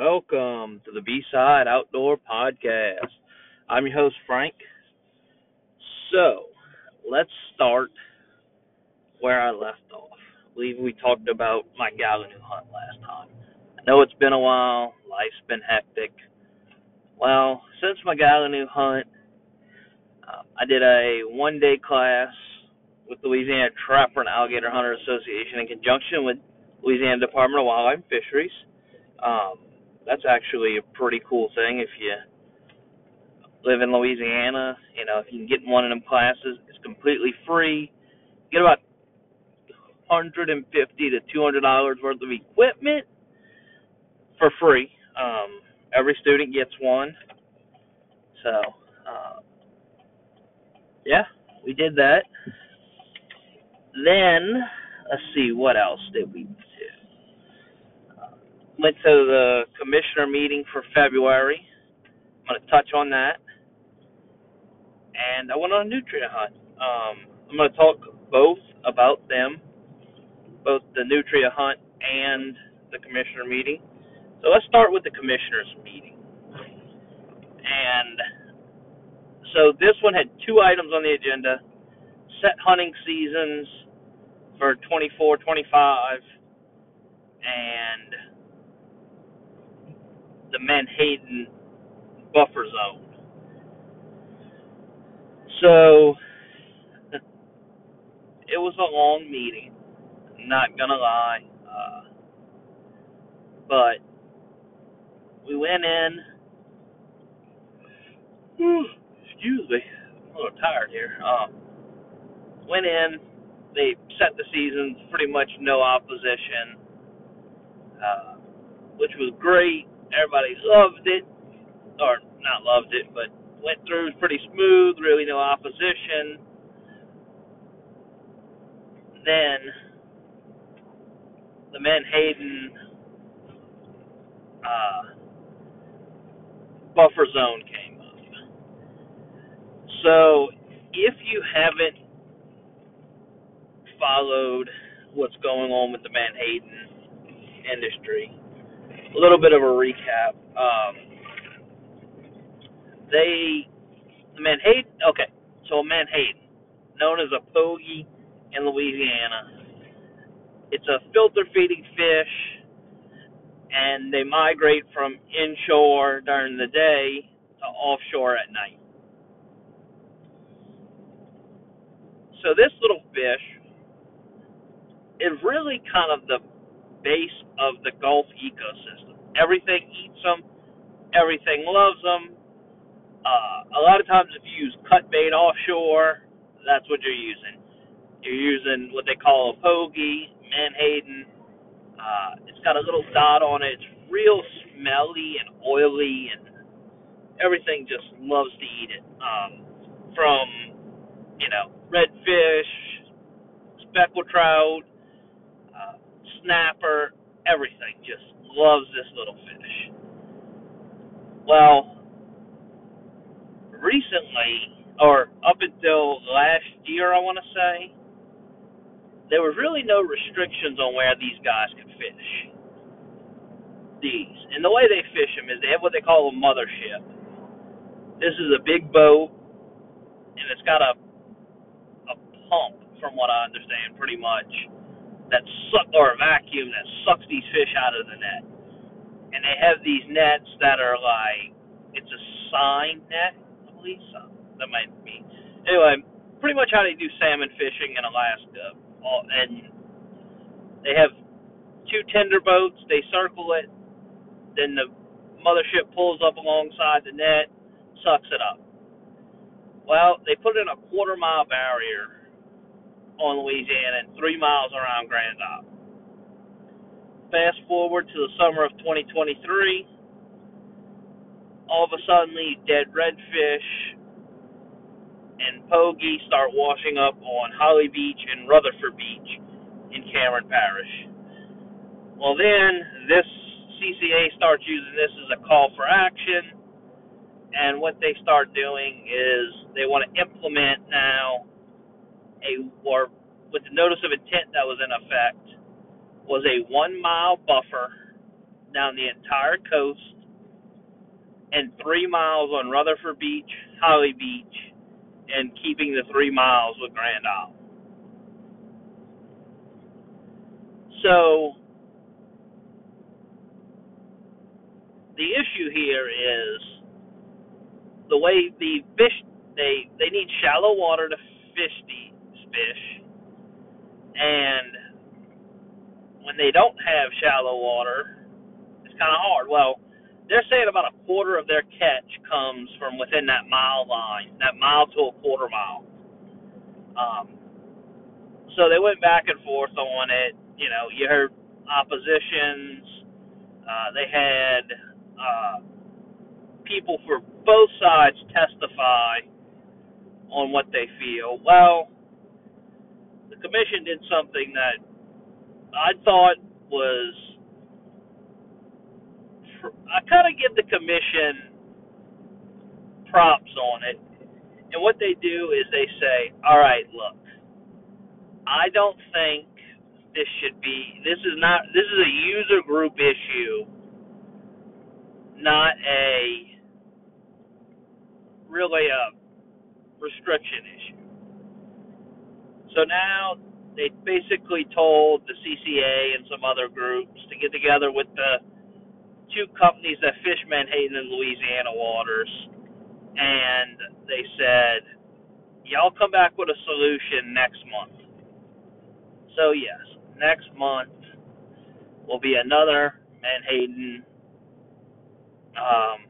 Welcome to the B Side Outdoor Podcast. I'm your host, Frank. So, let's start where I left off. I believe we talked about my Gallinule hunt last time. I know it's been a while, life's been hectic. Well, since my Gallinule hunt, uh, I did a one day class with Louisiana Trapper and Alligator Hunter Association in conjunction with Louisiana Department of Wildlife and Fisheries. Um, that's actually a pretty cool thing if you live in Louisiana. You know, if you can get in one of them classes, it's completely free. You get about 150 to 200 dollars worth of equipment for free. Um, every student gets one. So, uh, yeah, we did that. Then, let's see, what else did we went to the commissioner meeting for February. I'm going to touch on that. And I went on a nutria hunt. Um, I'm going to talk both about them, both the nutria hunt and the commissioner meeting. So let's start with the commissioner's meeting. And so this one had two items on the agenda set hunting seasons for 24 25 and the Menhaden buffer zone. So it was a long meeting, not gonna lie. Uh, but we went in. Excuse me, I'm a little tired here. Um, went in. They set the seasons, pretty much no opposition, uh, which was great Everybody loved it, or not loved it, but went through pretty smooth, really no opposition. Then the Menhaden uh, buffer zone came up. So if you haven't followed what's going on with the Menhaden industry, a little bit of a recap. Um, they, Menhaden, okay, so Menhaden, known as a pogie in Louisiana. It's a filter feeding fish, and they migrate from inshore during the day to offshore at night. So this little fish is really kind of the base of the Gulf ecosystem. Everything eats them, everything loves them. Uh, a lot of times, if you use cut bait offshore, that's what you're using. You're using what they call a pogie, menhaden. Uh, it's got a little dot on it. It's real smelly and oily, and everything just loves to eat it. Um, from you know redfish, speckled trout, snapper, everything. Just loves this little fish. Well, recently, or up until last year, I want to say, there was really no restrictions on where these guys could fish. These. And the way they fish them is they have what they call a mothership. This is a big boat, and it's got a a pump, from what I understand, pretty much that suck or a vacuum that sucks these fish out of the net. And they have these nets that are like it's a sign net, I believe so. That might be. Anyway, pretty much how they do salmon fishing in Alaska. All, and they have two tender boats. They circle it. Then the mothership pulls up alongside the net, sucks it up. Well, they put in a quarter mile barrier on Louisiana and three miles around Grand Isle. Fast forward to the summer of 2023, all of a sudden these dead redfish and pogie start washing up on Holly Beach and Rutherford Beach in Cameron Parish. Well, then this CCA starts using this as a call for action, and what they start doing is they want to implement now a or with the notice of intent that was in effect was a one mile buffer down the entire coast and three miles on Rutherford Beach, Holly Beach, and keeping the three miles with Grand Isle. So the issue here is the way the fish they they need shallow water to fish these fish, and when they don't have shallow water, it's kind of hard. Well, they're saying about a quarter of their catch comes from within that mile line, that mile to a quarter mile. Um, so they went back and forth on it. You know, you heard oppositions. Uh, they had uh, people for both sides testify on what they feel. Well, commission did something that I thought was I kind of give the commission props on it. And what they do is they say, "All right, look. I don't think this should be this is not this is a user group issue, not a really a restriction issue. So now they basically told the CCA and some other groups to get together with the two companies that fish Menhaden and Louisiana waters, and they said, "Y'all come back with a solution next month." So yes, next month will be another Menhaden, um,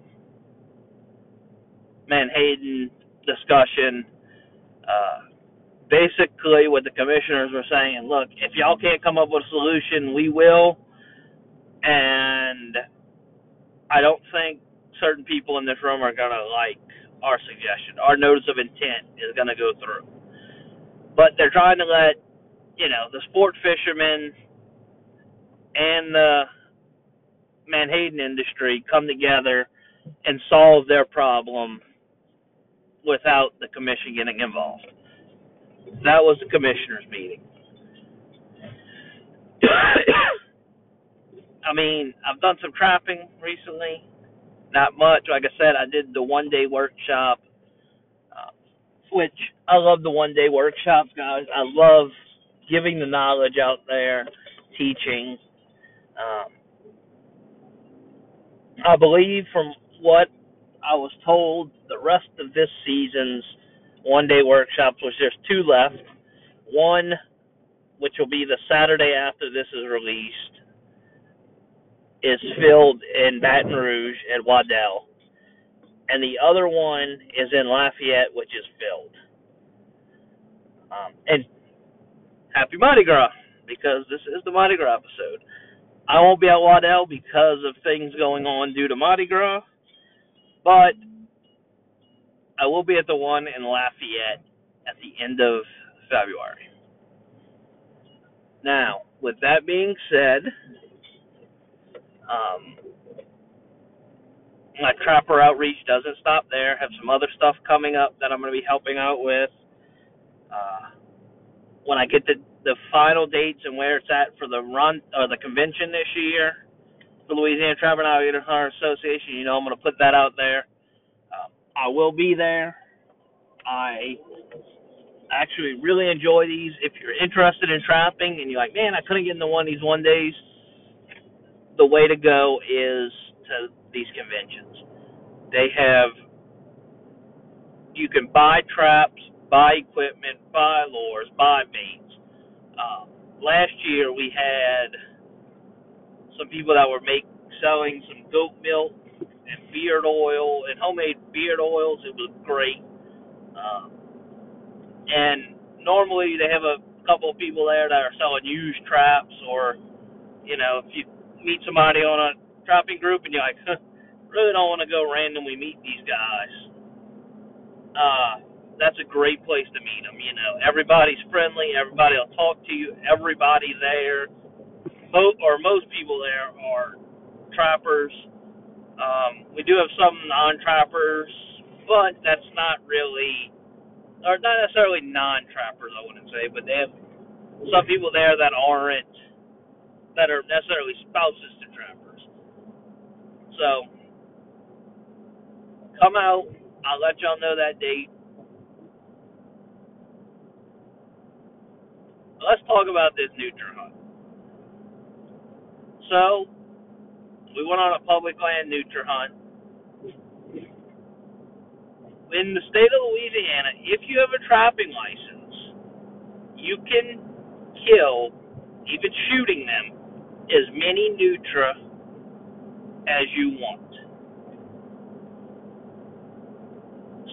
Menhaden discussion. Uh, basically what the commissioners were saying, look, if y'all can't come up with a solution, we will. And I don't think certain people in this room are going to like our suggestion. Our notice of intent is going to go through. But they're trying to let, you know, the sport fishermen and the Menhaden industry come together and solve their problem without the commission getting involved. That was the commissioners' meeting. I mean, I've done some trapping recently. Not much. Like I said, I did the one day workshop, uh, which I love the one day workshops, guys. I love giving the knowledge out there, teaching. Um, I believe from what I was told, the rest of this season's one day workshops, which there's two left. One, which will be the Saturday after this is released, is filled in Baton Rouge at Waddill. And the other one is in Lafayette, which is filled. Um, and happy Mardi Gras, because this is the Mardi Gras episode. I won't be at Waddill because of things going on due to Mardi Gras, but I will be at the one in Lafayette at the end of February. Now, with that being said, um, my trapper outreach doesn't stop there. I have some other stuff coming up that I'm going to be helping out with. Uh, when I get the the final dates and where it's at for the run or the convention this year, the Louisiana Trapper and Alligator Hunter Association, you know I'm going to put that out there. I will be there. I actually really enjoy these. If you're interested in trapping and you're like, man, I couldn't get into one of these one days, the way to go is to these conventions. They have, you can buy traps, buy equipment, buy lures, buy baits. Uh, last year we had some people that were make selling some goat milk and beard oil and homemade beard oils. It was great. Um, and normally they have a couple of people there that are selling used traps, or you know, if you meet somebody on a trapping group and you're like, huh, really don't want to go randomly meet these guys. Uh, that's a great place to meet them. You know, everybody's friendly. Everybody will talk to you. Everybody there, most or most people there are trappers um, we do have some non-trappers, but that's not really, or not necessarily non-trappers, I wouldn't say, but they have some people there that aren't, that are necessarily spouses to trappers. So come out. I'll let y'all know that date. Let's talk about this Nutra hunt. So we went on a public land Nutra hunt. In the state of Louisiana, if you have a trapping license, you can kill, even shooting them, as many Nutra as you want.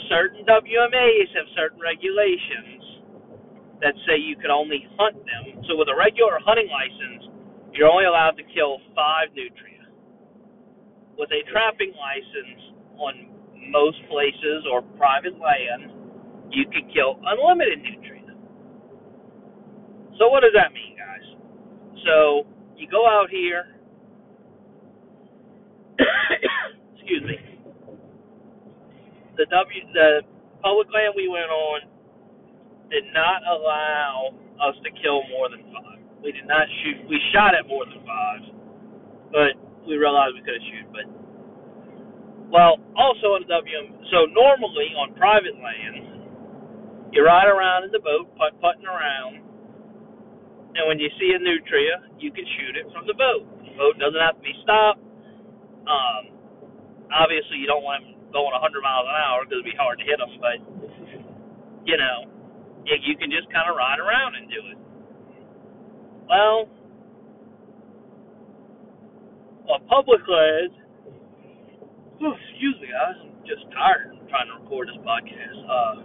Certain WMAs have certain regulations that say you can only hunt them. So with a regular hunting license, you're only allowed to kill five nutria. With a trapping license on most places or private land, you can kill unlimited nutria. So what does that mean, guys? So you go out here. excuse me. The W the public land we went on did not allow us to kill more than five. We did not shoot. We shot at more than five, but we realized we couldn't shoot. But well, also on the WM. So normally on private land, you ride around in the boat, putt putting around, and when you see a nutria, you can shoot it from the boat. The boat doesn't have to be stopped. Um, obviously, you don't want them going 100 miles an hour because it'd be hard to hit them, but you know, you can just kind of ride around and do it. Well, on public land, oh, excuse me, I'm just tired trying to record this podcast. Uh,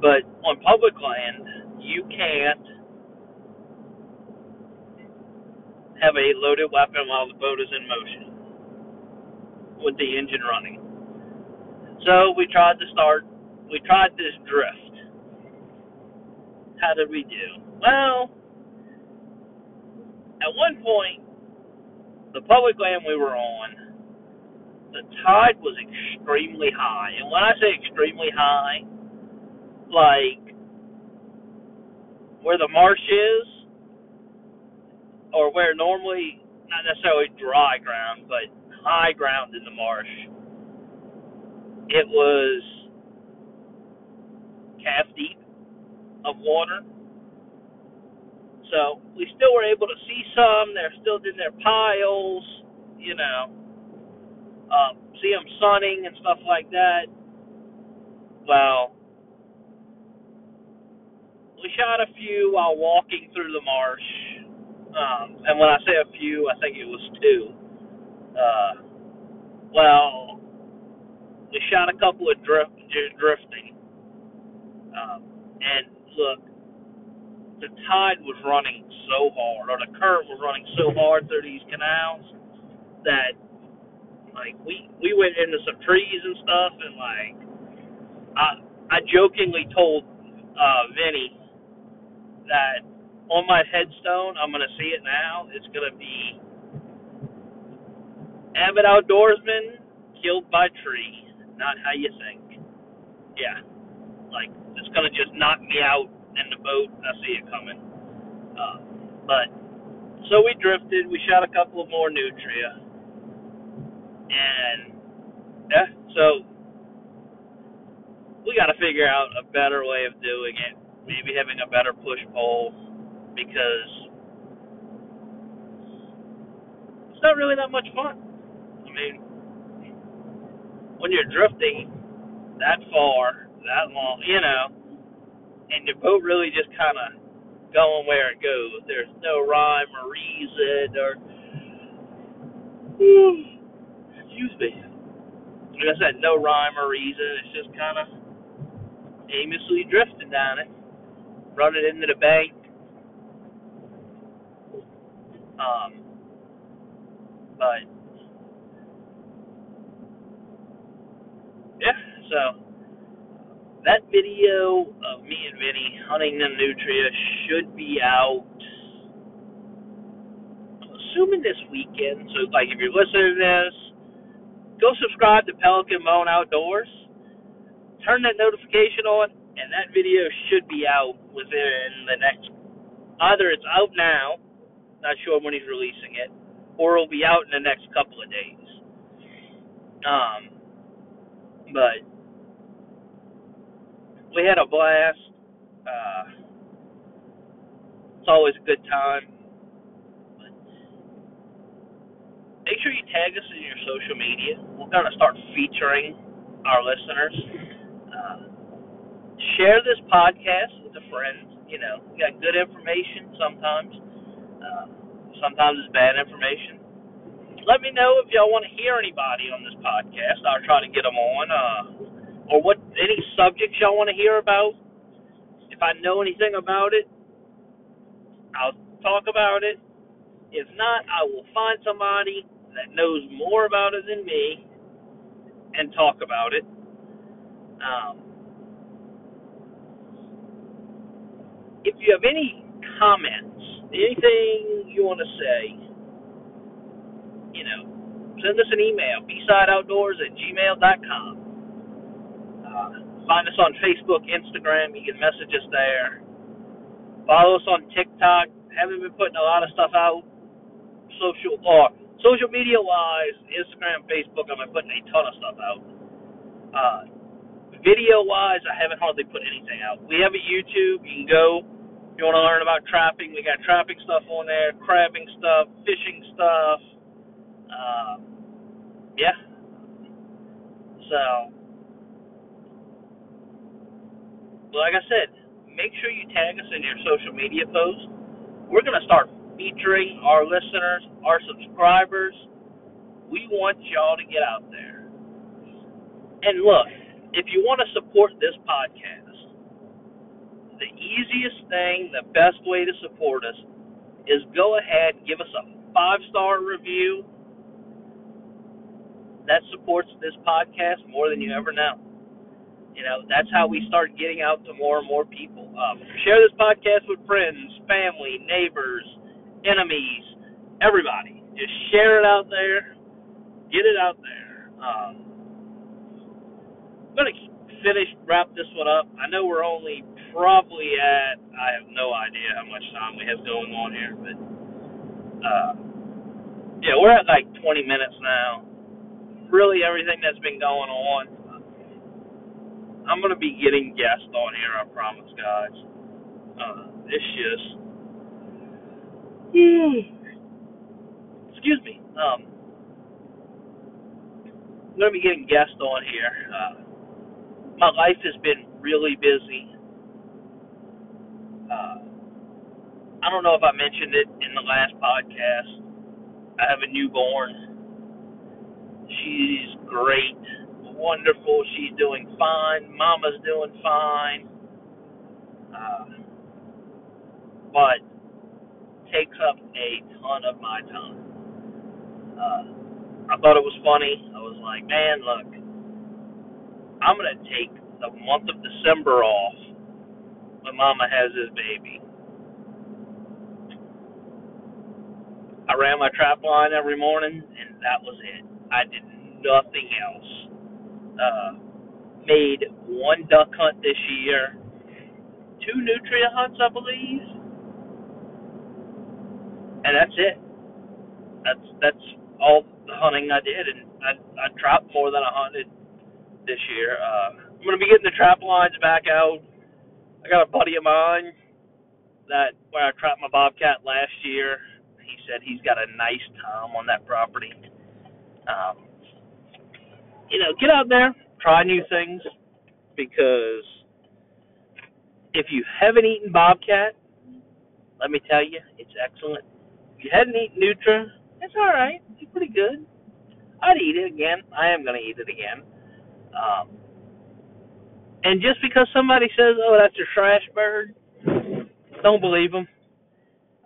but on public land, you can't have a loaded weapon while the boat is in motion with the engine running. So we tried to start, we tried this drift. How did we do? Well, at one point, the public land we were on, the tide was extremely high. And when I say extremely high, like where the marsh is, or where normally, not necessarily dry ground, but high ground in the marsh, it was calf deep of water. So we still were able to see some. They're still in their piles, you know. Um, see them sunning and stuff like that. Well, we shot a few while walking through the marsh. Um, and when I say a few, I think it was two. Uh, well, we shot a couple of drift, drifting. Um, and look, the tide was running so hard, or the current was running so hard through these canals that, like, we we went into some trees and stuff, and like, I I jokingly told uh, Vinny that on my headstone, I'm gonna see it now. It's gonna be avid outdoorsman killed by tree. Not how you think. Yeah, like it's gonna just knock me out in the boat. I see it coming. Uh, but so we drifted. We shot a couple of more nutria, and yeah, so we got to figure out a better way of doing it. Maybe having a better push pole because it's not really that much fun. I mean, when you're drifting that far, that long, you know, and your boat really just kind of going where it goes. There's no rhyme or reason or excuse me. Like I said, no rhyme or reason. It's just kind of aimlessly drifting down it, running into the bank. Um, but yeah, so that video of me and Vinny hunting the nutria should be out. Assuming this weekend. So, like, if you're listening to this, go subscribe to Pelican Bone Outdoors. Turn that notification on, and that video should be out within the next. Either it's out now, not sure when he's releasing it, or it'll be out in the next couple of days. Um, but we had a blast. Uh, it's always a good time. Make sure you tag us in your social media. We're going to start featuring our listeners. Uh, share this podcast with a friend. You know, we got good information sometimes. Uh, sometimes it's bad information. Let me know if y'all want to hear anybody on this podcast. I'll try to get them on. Uh, or what any subjects y'all want to hear about. If I know anything about it, I'll talk about it. If not, I will find somebody that knows more about it than me and talk about it. Um, if you have any comments, anything you want to say, you know, send us an email, bsideoutdoors at gmail.com. Uh, find us on Facebook, Instagram. You can message us there. Follow us on TikTok. Haven't been putting a lot of stuff out. Social or social media wise, Instagram, Facebook. I've been putting a ton of stuff out. Uh, Video wise, I haven't hardly put anything out. We have a YouTube. You can go if you want to learn about trapping. We got trapping stuff on there, crabbing stuff, fishing stuff. Uh, yeah. So, like I said, make sure you tag us in your social media posts. We're going to start featuring our listeners, our subscribers. We want y'all to get out there. And look, if you want to support this podcast, the easiest thing, the best way to support us is go ahead and give us a five star review. That supports this podcast more than you ever know. You know, that's how we start getting out to more and more people. Um, share this podcast with friends, family, neighbors, enemies, everybody. Just share it out there. Get it out there. Um, gonna finish wrap this one up. I know we're only probably at I have no idea how much time we have going on here, but uh, yeah, we're at like 20 minutes now. Really, everything that's been going on. I'm gonna be getting guests on here. I promise, guys. Uh, it's just. Excuse me. Um, I'm gonna be getting guests on here. Uh, my life has been really busy. Uh, I don't know if I mentioned it in the last podcast. I have a newborn. She's great, wonderful. She's doing fine. Mama's doing fine. Uh, but takes up a ton of my time. Uh, I thought it was funny. I was like, man, look, I'm gonna take the month of December off when Mama has his baby. I ran my trap line every morning, and that was it. I did nothing else. Uh, made one duck hunt this year, two nutria hunts, I believe, and that's it. That's that's all the hunting I did, and I I trapped more than I hunted this year. Uh, I'm gonna be getting the trap lines back out. I got a buddy of mine that where I trapped my bobcat last year. He said he's got a nice tom on that property. Um, you know, get out there, try new things, because if you haven't eaten bobcat, let me tell you, it's excellent. If you hadn't eaten nutria, it's all right. It's pretty good. I'd eat it again. I am gonna eat it again. Um, and just because somebody says, "Oh, that's a trash bird," don't believe them.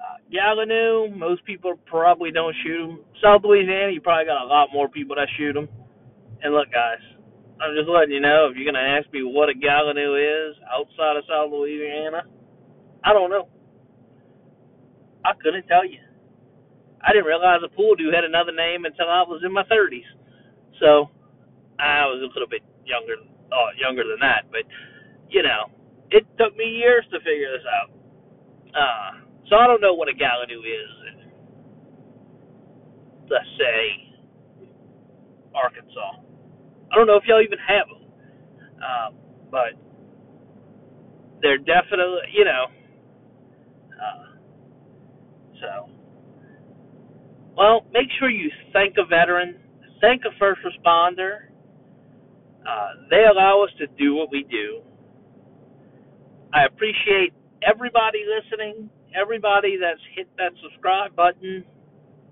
Uh, Gallinule, most people probably don't shoot them. South Louisiana, you probably got a lot more people that shoot them. And look, guys, I'm just letting you know if you're gonna ask me what a Gallinule is outside of South Louisiana, I don't know. I couldn't tell you. I didn't realize a poule d'eau had another name until I was in my 30s. So I was a little bit younger, uh, younger than that, but you know, it took me years to figure this out. Uh, so I don't know what a Gallinule is let's say, Arkansas. I don't know if y'all even have them, uh, but they're definitely, you know. Uh, so, well, make sure you thank a veteran, thank a first responder. Uh, they allow us to do what we do. I appreciate everybody listening, everybody that's hit that subscribe button.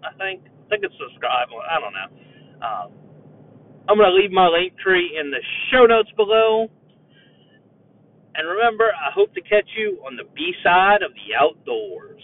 I think I think it's subscribe. I don't know. Um, I'm going to leave my link tree in the show notes below. And remember, I hope to catch you on the B side of the outdoors.